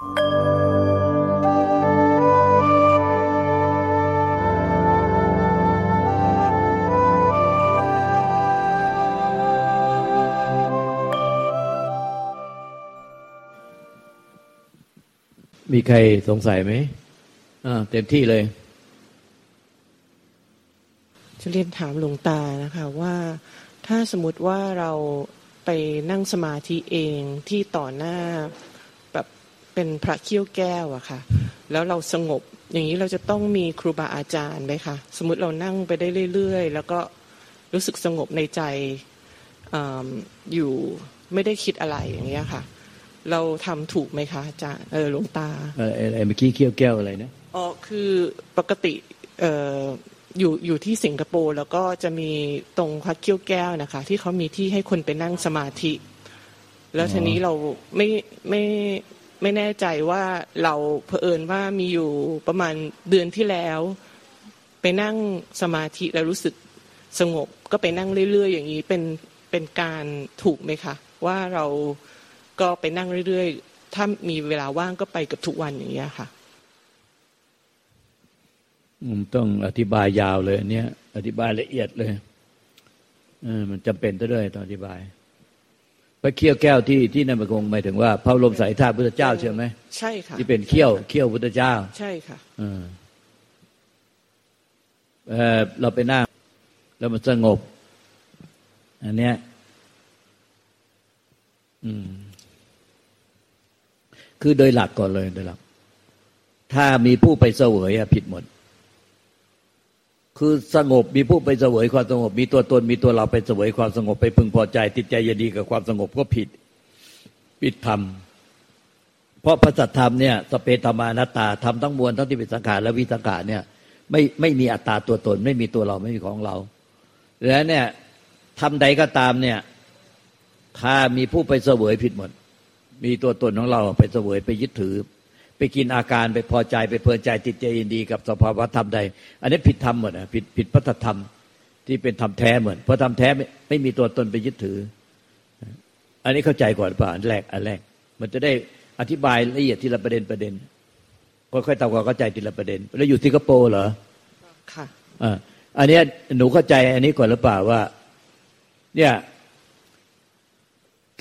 มีใครสงสัยไหมอ่าเต็มที่เลยจะเรียนถามหลวงตานะคะว่าถ้าสมมติว่าเราไปนั่งสมาธิเองที่ต่อหน้า เป็นพระเขี้ยวแก้วอะค่ะ แล้วเราสงบ อย่างนี้เราจะต้องมีครูบาอาจารย์ไหมคะสมมติเรานั่งไปได้เรื่อยๆ แล้วก็รู้สึกสงบในใจออยู่ไม่ได้คิดอะไรอย่างเงี้ยค่ะ เราทำถูกไหมคะอาจารย์เออหลวงตาอะไรเมื่อกี้เขี้ยวแก้วอะไรนะอ๋อคือปกติเอ่ออยู่อยู่ที่สิงคโปร์แล้วก็จะมีตรงพักเขี้ยวแก้วนะคะ ที่เขามีที่ให้คนไปนั่งสมาธิ แล้วทีนี้เราไม่ไม่ ไม่แน่ใจว่าเราเผอิญว่ามีอยู่ประมาณเดือนที่แล้ว ไปนั่งสมาธิแล้วรู้สึกสงบ ก็ไปนั่งเรื่อยๆ อย่างนี้เป็นเป็นการถูกไหมคะ ว่าเราก็ไปนั่งเรื่อยๆ ถ้ามีเวลาว่างก็ไปกับทุกวันอย่างเงี้ค่ะต้องอธิบายยาวเลยเนี้ยอธิบายละเอียดเลยเออมันจำเป็นด้วยตองอธิบาย พระเขี้ยวแก้วที่ที่นั่นมันคงหมายถึงว่า พระลมสายธาตุพุทธเจ้าใช่ไหมใช่ค่ะที่เป็นเขี้ยวเขี้ยวพุทธเจ้า ใช่ค่ะเออเออเราไปนั่งแล้วมันสงบ อันเนี้ย อืม คือโดยหลักก่อนเลยโดยหลัก ถ้ามีผู้ไปเสวยอะผิดหมด คือสงบมีผู้ไปเสวยความสงบ มีตัวตนมีตัวเราไปเสวยความสงบไปพึงพอใจ ติดใจยินดีกับความสงบก็ผิดผิดธรรมเพราะพระสัทธรรมเนี่ยสเปตมานาตาทำทั้งมวลทั้งที่เป็นสังขารและวิสังขารเนี่ยไม่ไม่มีอัตตาตัวตน ไม่มีตัวเราไม่มีของเรา แล้วเนี่ยทำใดก็ตามเนี่ยถ้ามีผู้ไปเสวยผิดหมด มีตัวตนของเราไปเสวยไปยึดถือ ไปกินอาการไปพอใจไปเพลินใจติดใจยินดีกับสภาวะธรรมใด อันนี้ผิดธรรมหมดนะผิดผิดพระธรรมที่เป็นธรรมแท้เหมือนเพราะธรรมแท้ไม่ไม่มีตัวตนไปยึดถือ อันนี้เข้าใจก่อนป่ะอันแรกอันแรก มันจะได้อธิบายละเอียดทีละประเด็นประเด็นค่อยๆทำความเข้าใจทีละประเด็น แล้วอยู่สิงคโปร์เหรอค่ะอ่าอันนี้หนูเข้าใจอันนี้ก่อนหรือเปล่าว่า เนี่ย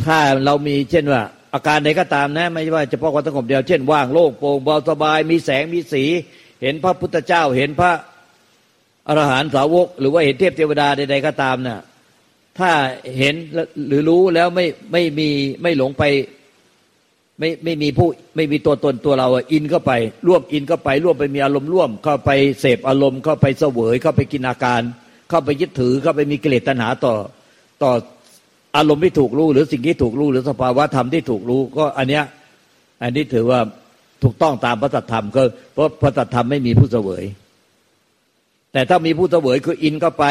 ถ้าเรามีเช่นว่า อาการใดก็ตามนะ ไม่ว่าจะเพาะความสงบเดียวเช่นว่างโล่งโปร่งเบาสบาย มีแสงมีสี เห็นพระพุทธเจ้าเห็นพระอรหันตสาวก หรือว่าเห็นเทพเทวดาใดๆก็ตามนะ่ะถ้าเห็นหรือรู้แล้วไม่ไม่มีไม่หลงไปไม่ไม่มีผู้ไม่มีตัวตนตัวเราอินเข้าไป ร่วมอินเข้าไปร่วมไปมีอารมณ์ร่วม เข้าไปเสพอารมณ์เข้าไปเสวยเข้าไปกินอาการ เข้าไปยึดถือเข้าไปมีกิเลสตัณหาต่อต่อ อารมณ์ที่ถูกรู้ หรือสิ่งที่ถูกรู้ หรือสภาวะธรรมที่ถูกรู้ ก็อันเนี้ยอันนี้ถือว่าถูกต้องตามพระสัทธรรมก็เพราะพระสัทธรรมไม่มีผู้เสวย แต่ถ้ามีผู้เสวยคืออินก็ไป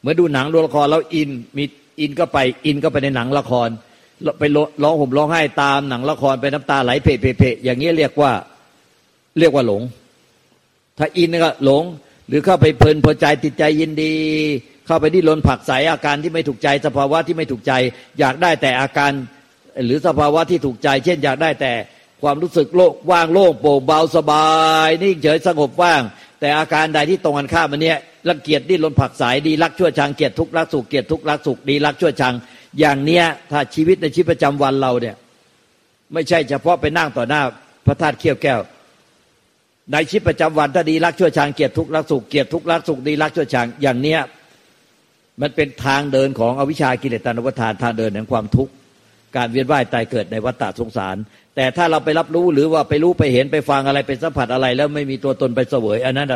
เหมือนดูหนังดูละครแล้วอินมีอินก็ไป อินก็ไปในหนังละคร ไปร้องห่มร้องไห้ตามหนังละครไปน้ำตาไหลเพะเพะอย่างนี้เรียกว่าเรียกว่าหลง ถ้าอินก็หลง หรือเข้าไปเพลินพอใจติดใจยินดี เข้าไปที่ลนผักใสอาการที่ไม่ถูกใจสภาวะที่ไม่ถูกใจ อยากได้แต่อาการหรือสภาวะที่ถูกใจ เช่น อยากได้แต่ความรู้สึกโล่งว่างโล่งโปร่งเบาสบายนิ่งเฉยสงบว่าง แต่อาการใดที่ตรงกันข้ามมันเนี้ยรังเกียจดิ้นรนผักสายดีรักชั่วชังเกียรตทุกรักสุขเกียรตทุกรักสุขดีรักชั่วชัง อย่างเนี้ยถ้าชีวิตในชีวิตประจำวันเราเนี่ย ไม่ใช่เฉพาะไปนั่งต่อหน้าพระธาตุเขี้ยวแก้ว ในชีวิตประจำวันถ้าดีรักชั่วชังเกียรติทุกรักสุขเกียรติทุกรักสุขดีรักชั่วชัง อย่างเนี้ย มันเป็นทางเดินของอวิชากิเลสตานวัฏานทางเดินแห่งความทุกข์การเวียนว่ายตายเกิดในวัฏฏะสงสาร แต่ถ้าเราไปรับรู้หรือว่าไปรู้ไปเห็นไปฟังอะไรไปสัมผัสอะไร แล้วไม่มีตัวตนไปเสวย อันนั้น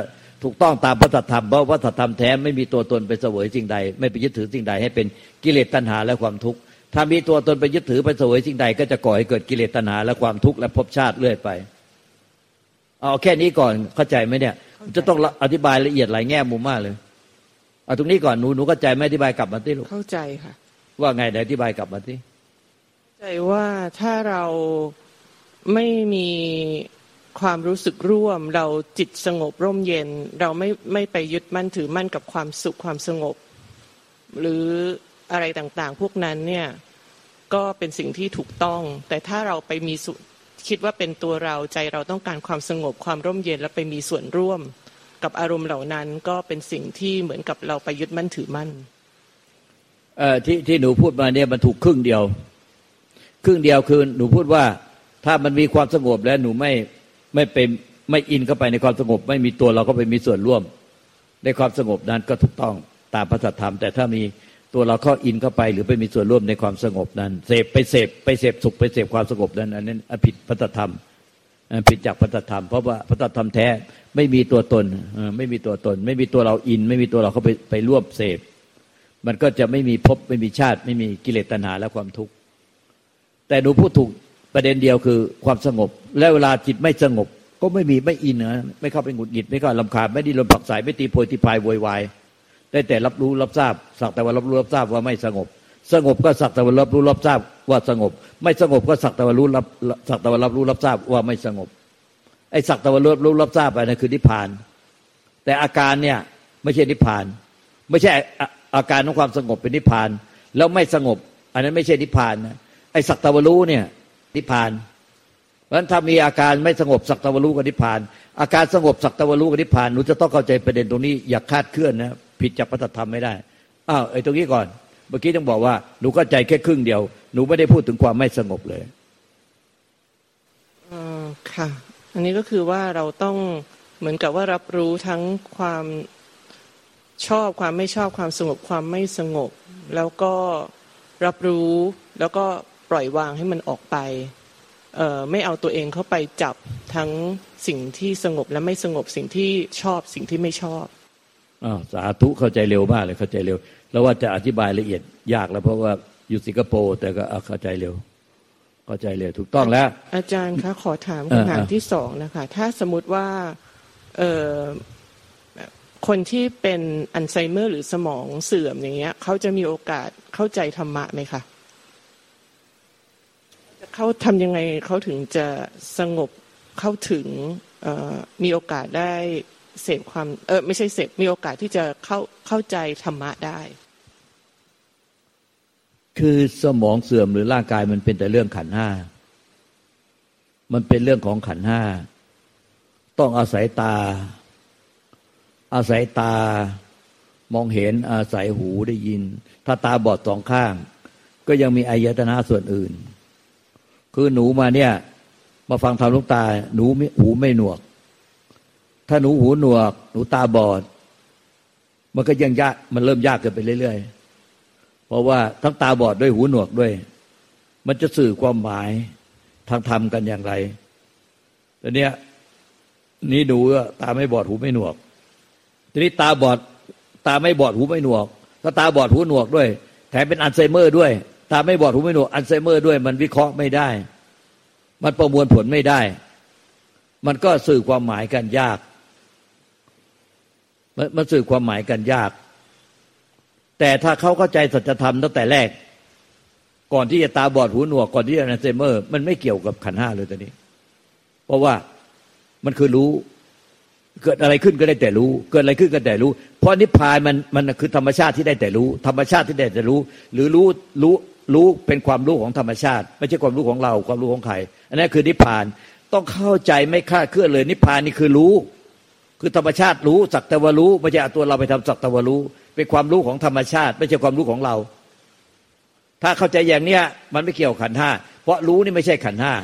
ถูกต้องตามพระธรรมเพราะพระธรรมแท้ไม่มีตัวตนไปเสวยสิ่งใด ไม่ไปยึดถือสิ่งใดให้เป็นกิเลสตัณหาและความทุกข์ถ้ามีตัวตนไปยึดถือไปเสวยสิ่งใด ก็จะก่อให้เกิดกิเลสตัณหาและความทุกข์และภพชาติเรื่อยไปเอาแค่นี้ก่อนเข้าใจไหมเนี่ยจะต้องอธิบายละเอียดหลายแง่มุมมากเลย เอาตรงนี้ก่อนหนูหนูเข้าใจไม่อธิบายกลับมาที่ลูกเข้าใจค่ะ ว่าไงเดี๋ยวอธิบายกลับมาที่ใจว่าถ้าเราไม่มีความรู้สึกร่วม เราจิตสงบร่มเย็น เราไม่ไม่ไปยึดมั่นถือมั่นกับความสุขความสงบ หรืออะไรต่างๆ พวกนั้นเนี่ยก็เป็นสิ่งที่ถูกต้อง แต่ถ้าเราไปมีคิดว่าเป็นตัวเราใจเราต้องการความสงบความร่มเย็นและไปมีส่วนร่วม กับอารมณ์เหล่านั้นก็เป็นสิ่งที่เหมือนกับเราไปยึดมั่นถือมั่นเอ่อที่ที่หนูพูดมาเนี่ยมันถูกครึ่งเดียว ครึ่งเดียวคือหนูพูดว่าถ้ามันมีความสงบแล้วหนูไม่ไม่เป็นไม่อินเข้าไปในความสงบ ไม่มีตัวเราก็ไปมีส่วนร่วม ในความสงบนั้นก็ถูกต้องตามพระธรรม แต่ถ้ามีตัวเราเข้าอินเข้าไป หรือไปมีส่วนร่วมในความสงบนั้น เสพไปเสพไปเสพสุขไปเสพความสงบนั้นอันนั้นผิดพระธรรม ผิดจากพระธรรม เพราะว่าพระธรรมแท้ไม่มีตัวตนไม่มีตัวตน ไม่มีตัวเราอิน ไม่มีตัวเราเข้าไปไปร่วมเสพ มันก็จะไม่มีภพไม่มีชาติ ไม่มีกิเลสตัณหาและความทุกข์แต่หนูพูดถูกประเด็นเดียวคือความสงบ และเวลาจิตไม่สงบ ก็ไม่มีไม่อินนะไม่เข้าไปหงุดหงิดไม่เข้าลำคาญไม่ดิ้นรนผักสายไม่ตีโพยตีพายโวยวายได้แต่รับรู้รับทราบสักแต่ว่ารับรู้รับทราบว่าไม่สงบ สงบก็สักแต่ว่ารับรู้รับทราบว่าสงบ ไม่สงบก็สักแต่ว่ารู้รับสักแต่ว่ารับรู้รับทราบว่าไม่สงบ ไอ้สักแต่ว่ารับรู้รับทราบไปนั่นคือนิพพาน แต่อาการเนี่ยไม่ใช่นิพพาน ไม่ใช่อาการของความสงบเป็นนิพพาน แล้วไม่สงบ อันนั้นไม่ใช่นิพพานนะไอ้สักตะวรู้เนี่ยนิพพานเพราะฉะนั้นถ้ามีอาการไม่สงบสักตะวรู้กับนิพพาน อาการสงบสักตะวรู้กับนิพพานหนูจะต้องเข้าใจประเด็นตรงนี้อย่าคาดเคลื่อนนะผิดจากพระธรรมไม่ได้อ้าวไอ้ตรงนี้ก่อน เมื่อกี้ต้องบอกว่าหนูเข้าใจแค่ครึ่งเดียว หนูไม่ได้พูดถึงความไม่สงบเลยออค่ะ อันนี้ก็คือว่าเราต้องเหมือนกับว่ารับรู้ทั้งความชอบความไม่ชอบความสงบความไม่สงบ แล้วก็รับรู้แล้วก็ปล่อยวางให้มันออกไปเออไม่เอาตัวเองเข้าไปจับทั้งสิ่งที่สงบและไม่สงบสิ่งที่ชอบสิ่งที่ไม่ชอบ อ้าวสาธุเข้าใจเร็วมากเลยเข้าใจเร็ว แล้วว่าจะอธิบายละเอียดยากแล้วเพราะว่าอยู่สิงคโปร์แต่ก็เข้าใจเร็ว เข้าใจเร็วถูกต้องแล้ว อาจารย์คะขอถามคำถามที่สองนะคะ ถ้าสมมติว่าเออคนที่เป็นอัลไซเมอร์หรือสมองเสื่อมอย่างเงี้ยเขาจะมีโอกาสเข้าใจธรรมะไหมคะเขาทำยังไงเขาถึงจะสงบเข้าถึงมีโอกาสได้ เสพความเออไม่ใช่เสพมีโอกาสที่จะเข้าเข้าใจธรรมะได้ คือสมองเสื่อมหรือร่างกายมันเป็นแต่เรื่องขันห้ามันเป็นเรื่องของขันห้าต้องอาศัยตา อาศัยตามองเห็นอาศัยหูได้ยิน ถ้าตาบอดสองข้าง ก็ยังมีอายตนะส่วนอื่น คือหนูมาเนี่ย มาฟังธรรมลูกตา หนูหูไม่หนวก ถ้าหนูหูหนวก หนูตาบอด มันก็ยังยากมันเริ่มยากเกินไปเรื่อยๆ เพราะว่าทั้งตาบอดด้วยหูหนวกด้วย มันจะสื่อความหมายทางธรรมกันอย่างไรแต่เนี้ยนี่ดูตาไม่บอดหูไม่หนวก ทีนี้ตาบอดตาไม่บอดหูไม่หนวก ถ้าตาบอดหูหนวกด้วย แถมเป็นอัลไซเมอร์ด้วย ตาไม่บอดหูไม่หนวก อัลไซเมอร์ด้วย มันวิเคราะห์ไม่ได้ มันประมวลผลไม่ได้ มันก็สื่อความหมายกันยาก มันสื่อความหมายกันยาก แต่ถ้าเขาเข้าใจสัจธรรมตั้งแต่แรก ก่อนที่จะตาบอดหูหนวกก่อนที่จะอัลไซเมอร์ มันไม่เกี่ยวกับขันห้าเลยตอนนี้ เพราะว่ามันคือรู้ เกิดอะไรขึ้นก็ได้แต่รู้ เกิดอะไรขึ้นก็แต่รู้ เพราะนิพพานมันมันคือธรรมชาติที่ได้แต่รู้ ธรรมชาติที่ได้แต่รู้ หรือรู้รู้รู้เป็นความรู้ของธรรมชาติ ไม่ใช่ความรู้ของเราความรู้ของใคร อันนี้คือนิพพานต้องเข้าใจไม่คาดเคลื่อนเลยนิพพานนี่คือรู้ คือธรรมชาติรู้สักแต่ว่ารู้ไม่ใช่ตัวเราไปทำสักแต่ว่ารู้ เป็นความรู้ของธรรมชาติ ไม่ใช่ความรู้ของเรา ถ้าเข้าใจอย่างเนี้ยมันไม่เกี่ยวขันห้าเพราะรู้นี่ไม่ใช่ขันห้า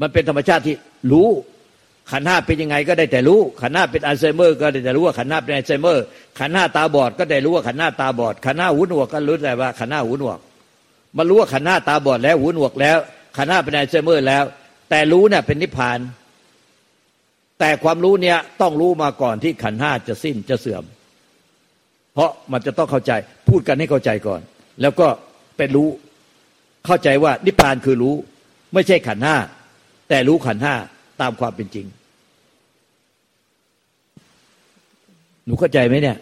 มันเป็นธรรมชาติที่รู้ขันห้าเป็นยังไงก็ได้แต่รู้ ขันห้าเป็นอัลไซเมอร์ก็ได้แต่รู้ว่าขันห้าเป็นอัลไซเมอร์ ขันห้าตาบอดก็ได้รู้ว่าขันห้าตาบอด ขันห้าหูหนวกก็รู้แต่ว่าขันห้าหูหนวก มันรู้ว่าขันห้าตาบอดแล้วหูหนวกแล้ว ขันห้าเป็นอัลไซเมอร์แล้ว แต่รู้เนี่ยเป็นนิพพาน แต่ความรู้เนี่ยต้องรู้มาก่อนที่ขันห้าจะสิ้นจะเสื่อม เพราะมันจะต้องเข้าใจพูดกันให้เข้าใจก่อน แล้วก็เป็นรู้เข้าใจว่านิพพานคือรู้ ไม่ใช่ขันห้าแต่รู้ขันห้าตามความเป็นจริง หนูเข้าใจไหมเนี่ย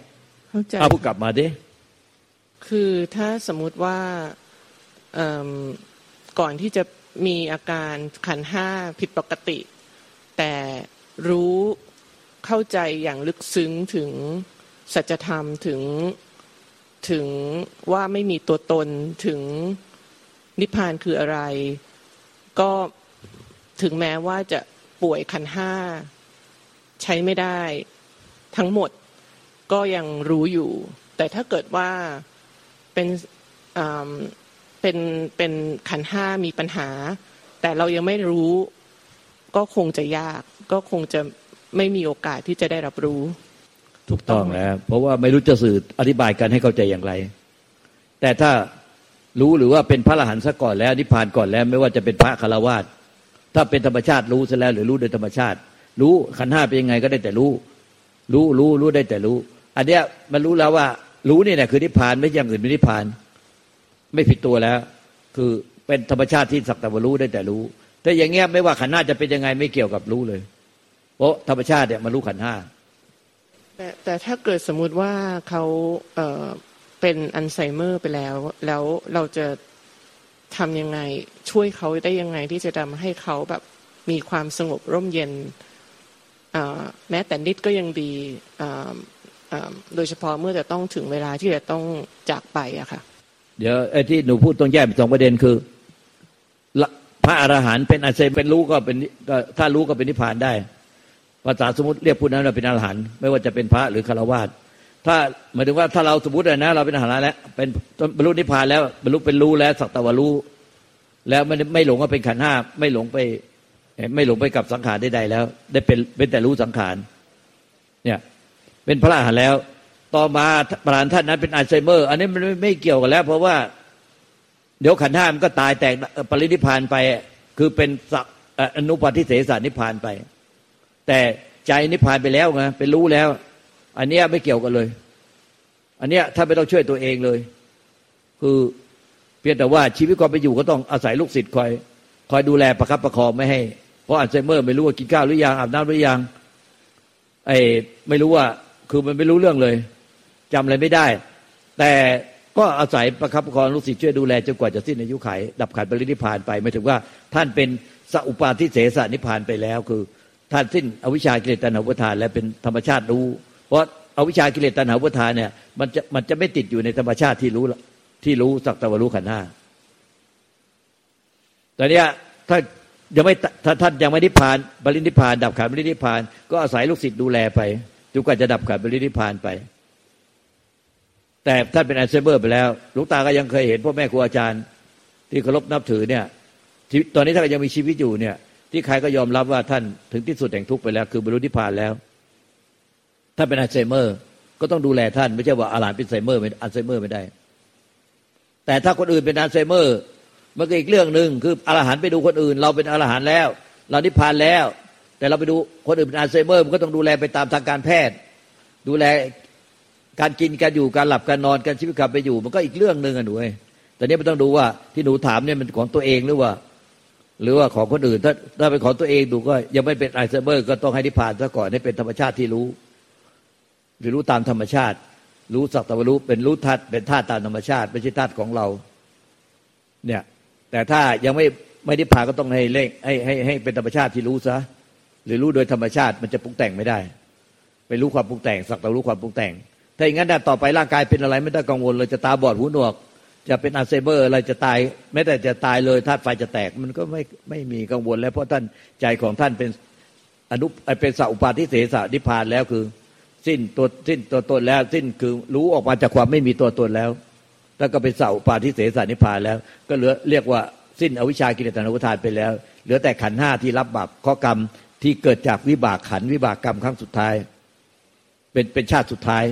เข้าใจเอาพูดกลับมาดิคือถ้าสมมุติว่าก่อนที่จะมีอาการขันห้าผิดปกติ แต่ รู้เข้าใจอย่างลึกซึ้งถึงสัจธรรมถึงถึงว่าไม่มีตัวตนถึงนิพพานคืออะไร ก็ถึงแม้ว่าจะป่วยขันห้า ใช้ไม่ได้ ทั้งหมดก็ยังรู้อยู่ แต่ถ้าเกิดว่าเป็นเป็นเป็นขันห้ามีปัญหา แต่เรายังไม่รู้ก็คงจะยาก ก็คงจะไม่มีโอกาสที่จะได้รับรู้ ถูกต้องแล้ว เพราะว่าไม่รู้จะสื่ออธิบายกันให้เข้าใจอย่างไร แต่ถ้ารู้หรือว่าเป็นพระอรหันต์ซะก่อนแล้วนิพพานก่อนแล้ว ไม่ว่าจะเป็นพระคารวาสถ้าเป็นธรรมชาติรู้ซะแล้วหรือรู้โดยธรรมชาติ รู้ขันห้าเป็นยังไงก็ได้แต่รู้ รู้รู้รู้ได้แต่รู้ อันเนี้ยมันรู้แล้วว่า รู้นี่แหละคือนิพพานไม่อย่างอื่นไม่นิพพาน ไม่ผิดตัวแล้ว คือเป็นธรรมชาติที่สักแต่ว่ารู้ได้แต่รู้ แต่อย่างเงี้ยไม่ว่าขันห้าจะเป็นยังไงไม่เกี่ยวกับรู้เลย เพราะธรรมชาติเนี่ยมันรู้ขันห้าแต่แต่ถ้าเกิดสมมุติว่าเขาเออเป็นอัลไซเมอร์ไปแล้ว แล้วเราจะทำยังไงช่วยเขาได้ยังไงที่จะทำให้เขาแบบมีความสงบร่มเย็นแม้แต่นิดก็ยังดีโดยเฉพาะเมื่อจะต้องถึงเวลาที่จะต้องจากไปอะค่ะ เดี๋ยวไอ้ที่หนูพูดต้องแยกเป็นสองประเด็นคือ พระอรหันต์เป็นอาเซเป็นรู้ก็เป็นถ้ารู้ก็เป็นนิพพานได้ ภาษาสมมติเรียกผู้นั้นว่าเป็นอรหันต์ไม่ว่าจะเป็นพระหรือฆราวาสถ้าหมายถึงว่าถ้าเราสมมตินะ เราเป็นอรหันต์แล้ว เป็นบรรลุนิพพานแล้วบรรลุเป็นรู้แล้วสักตะวันรู้แล้วไม่ไม่หลงว่าเป็นขันห้าไม่หลงไป ไม่หลงไปกับสังขารใดๆแล้ว ได้เป็นเป็นแต่รู้สังขารเนี่ยเป็นพระอรหันต์แล้ว ต่อมาพระอรหันท่านนั้นเป็นอัลไซเมอร์ อันนี้มันไม่เกี่ยวกันแล้ว เพราะว่าเดี๋ยวขันห้ามันก็ตายแตกปรินิพานไป คือเป็นอนุปาทิเสสนิพานไป แต่ใจนิพพานไปแล้วไงเป็นรู้แล้ว อันเนี้ยไม่เกี่ยวกันเลย อันเนี้ยถ้าไม่ต้องช่วยตัวเองเลย คือเพียงแต่ว่าชีวิตความไปอยู่ก็ต้องอาศัยลูกศิษย์คอยคอยดูแลประคับประคองไม่ให้ เพราะอัลไซเมอร์ไม่รู้ว่ากินข้าวหรือยังอาบน้ำหรือยังไอ้ไม่รู้ว่าคือมันไม่รู้เรื่องเลยจำอะไรไม่ได้ แต่ก็อาศัยประคับประคองลูกศิษย์ช่วยดูแลจนกว่าจะสิ้นอายุไข ดับขันปรินิพานไปหมายถึงว่าท่านเป็นสัพปาทิเสสนิพานไปแล้ว คือ ท่านสิ้นอวิชากิเลสตัณหาวุทานและเป็นธรรมชาติรู้ เพราะอวิชากิเลสตัณหาวุทานเนี่ยมันจะมันจะไม่ติดอยู่ในธรรมชาติที่รู้ที่รู้สักตะวรู้ขันห้าตอนนี้ถ้ายังไม่ถ้าท่านยังไม่นิพานบริณิพาน ดับขันบริณิพาน ก็อาศัยลูกศิษย์ดูแลไปจนกว่าจะดับขันบริณิพานไป แต่ท่านเป็นอัลไซเมอร์ไปแล้วลวงตาก็ยังเคยเห็นพ่อแม่ครูอาจารย์ ที่เคารพนับถือเนี่ยตอนนี้ท่านยังมีชีวิตอยู่เนี่ย ที่ใครก็ยอมรับว่าท่านถึงที่สุดแห่งทุกข์ไปแล้ว คือบรรลุนิพพานแล้ว ถ้าเป็นอัลไซเมอร์ ก็ต้องดูแลท่าน ไม่ใช่ว่าอรหันต์เป็นไซเมอร์เป็นอัลไซเมอร์ไม่ได้ แต่ถ้าคนอื่นเป็นอัลไซเมอร์มันก็อีกเรื่องหนึ่งคืออรหันต์ไปดูคนอื่น เราเป็นอรหันต์แล้ว เรานิพพานแล้ว แต่เราไปดูคนอื่นเป็นอัลไซเมอร์มันก็ต้องดูแลไปตามทางการแพทย์ ดูแลการกินการอยู่การหลับการนอนการชีวิตการไปอยู่ มันก็อีกเรื่องหนึ่งอะหนูเอ้แต่นี้มันต้องดูว่าที่หนูถามเนี่ยมันของตัวเองหรือว่า หรือว่าของคนอื่น ถ้าถ้าเป็นของตัวเองดูก็ยังไม่เป็นไอซ์เบอร์ ก็ต้องให้นิพพานซะก่อนให้เป็นธรรมชาติที่รู้หรือรู้ตามธรรมชาติ รู้สักตะวันรู้เป็นรู้ธาตุเป็นธาตุตามธรรมชาติ ไม่ใช่ธาตุของเรา เนี่ย แต่ถ้ายังไม่ไม่นิพพานก็ต้องให้เล่งให้ให้ให้เป็นธรรมชาติที่รู้ซะหรือรู้โดยธรรมชาติมันจะปรุงแต่งไม่ได้ ไปรู้ความปรุงแต่งสักแต่รู้ความปรุงแต่ง ถ้าอย่างนั้นต่อไปร่างกายเป็นอะไรไม่ต้องกังวลเลยจะตาบอดหูหนวก จะเป็นอัลไซเมอร์อะไรจะตายแม้แต่จะตายเลยธาตุไฟจะแตกมันก็ไม่ไม่มีกังวลแล้วเพราะท่านใจของท่านเป็นอนุเป็นสัพปาทิเสสนิพานแล้วคือ สิ้นตัวสิ้นตัวตนแล้ว สิ้นคือรู้ออกมาจากความไม่มีตัวตนแล้ว แล้วก็เป็นสัพปาทิเสสนิพานแล้ว ก็เหลือเรียกว่าสิ้นอวิชากิเลสตนุทานไปแล้ว เหลือแต่ขันห้าที่รับบาปข้อกรรมที่เกิดจากวิบากขันวิบากกรรมครั้งสุดท้าย เป็นเป็นชาติสุดท้าย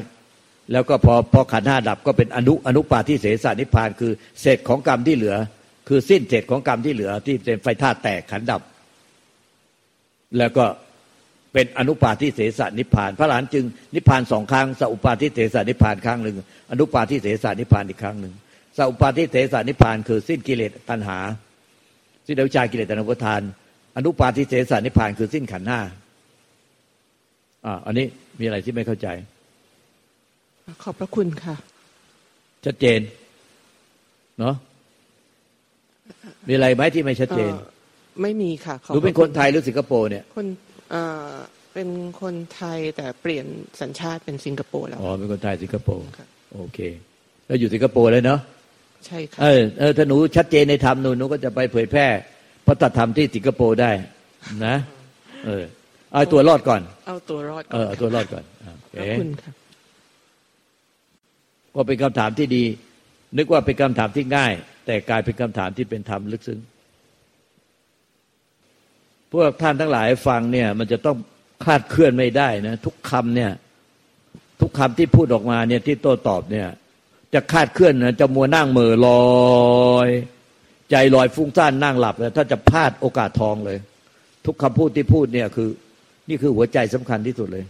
แล้วก็พอพอขันห้าดับก็เป็นอนุอนุปาทิเสสนิพาน คือเศษของกรรมที่เหลือ คือสิ้นเศษของกรรมที่เหลือ ที่เป็นไฟธาตุแตกขันดับ แล้วก็เป็นอนุปาทิเสสนิพาน พระหลานจึงนิพานสองครั้งสัพปาทิเสสนิพานครั้งหนึ่งอนุปาทิเสสนิพานอีกครั้งหนึ่งสัพปาทิเสสนิพาน คือสิ้นกิเลสตัณหา สิ้นอวิชากิเลสตัณหาทาน อนุปาทิเสสนิพานคือสิ้นขันห้าอ่าอันนี้มีอะไรที่ไม่เข้าใจ ขอบพระคุณค่ะ ชัดเจน เนาะมีอะไรไหมที่ไม่ชัดเจน ไม่มีค่ะหรือเป็นคนไทยหรือสิงคโปร์เนี่ย คนเป็นคนไทยแต่เปลี่ยนสัญชาติเป็นสิงคโปร์แล้ว อ๋อ เป็นคนไทยสิงคโปร์ โอเค แล้วอยู่สิงคโปร์เลยเนาะ ใช่ค่ะ เออ เออ ถ้าหนูชัดเจนในธรรมหนูหนูก็จะไปเผยแพร่พระธรรมที่สิงคโปร์ได้ นะ เออ เอาตัวรอดก่อน เอาตัวรอดเอก่ออนเอาตัวรอดก่อนอะโอขอบเคคุณค่ะ ก็เป็นคำถามที่ดี นึกว่าเป็นคำถามที่ง่าย แต่กลายเป็นคำถามที่เป็นธรรมลึกซึ้งพวกท่านทั้งหลายฟังเนี่ย มันจะต้องคลาดเคลื่อนไม่ได้นะ ทุกคำเนี่ย ทุกคำที่พูดออกมาเนี่ยที่โต้ตอบเนี่ย จะคลาดเคลื่อนนะจะมัวนั่งเหม่อลอย ใจลอยฟุ้งซ่านนั่งหลับนะถ้าจะพลาดโอกาสทองเลย ทุกคำพูดที่พูดเนี่ยคือ นี่คือหัวใจสำคัญที่สุดเลย